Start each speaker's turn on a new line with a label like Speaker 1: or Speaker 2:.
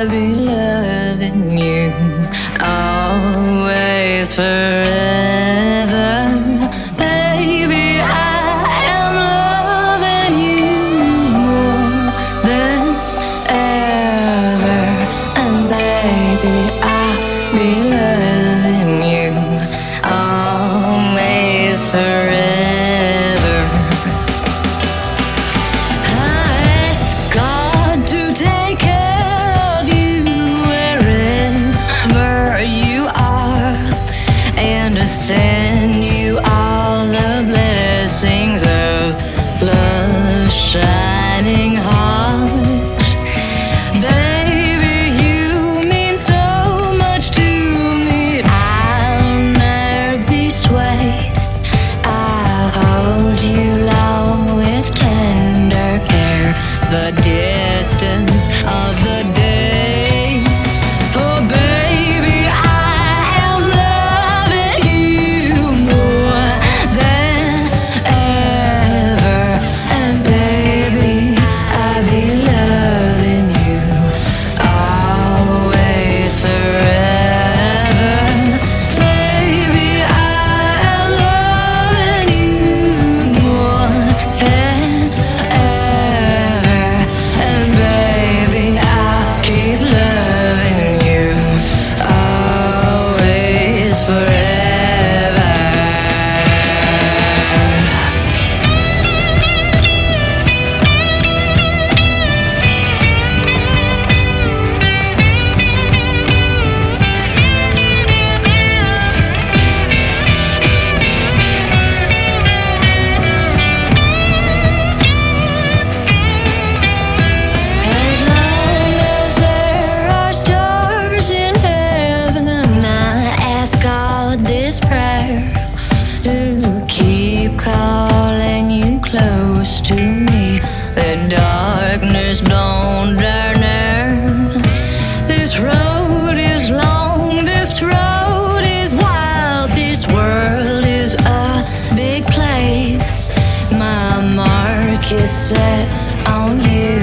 Speaker 1: I'll be loving you always forever. another day darkness, don't dare near. This road is long, this road is wild, this world is a big place. My mark is set on you,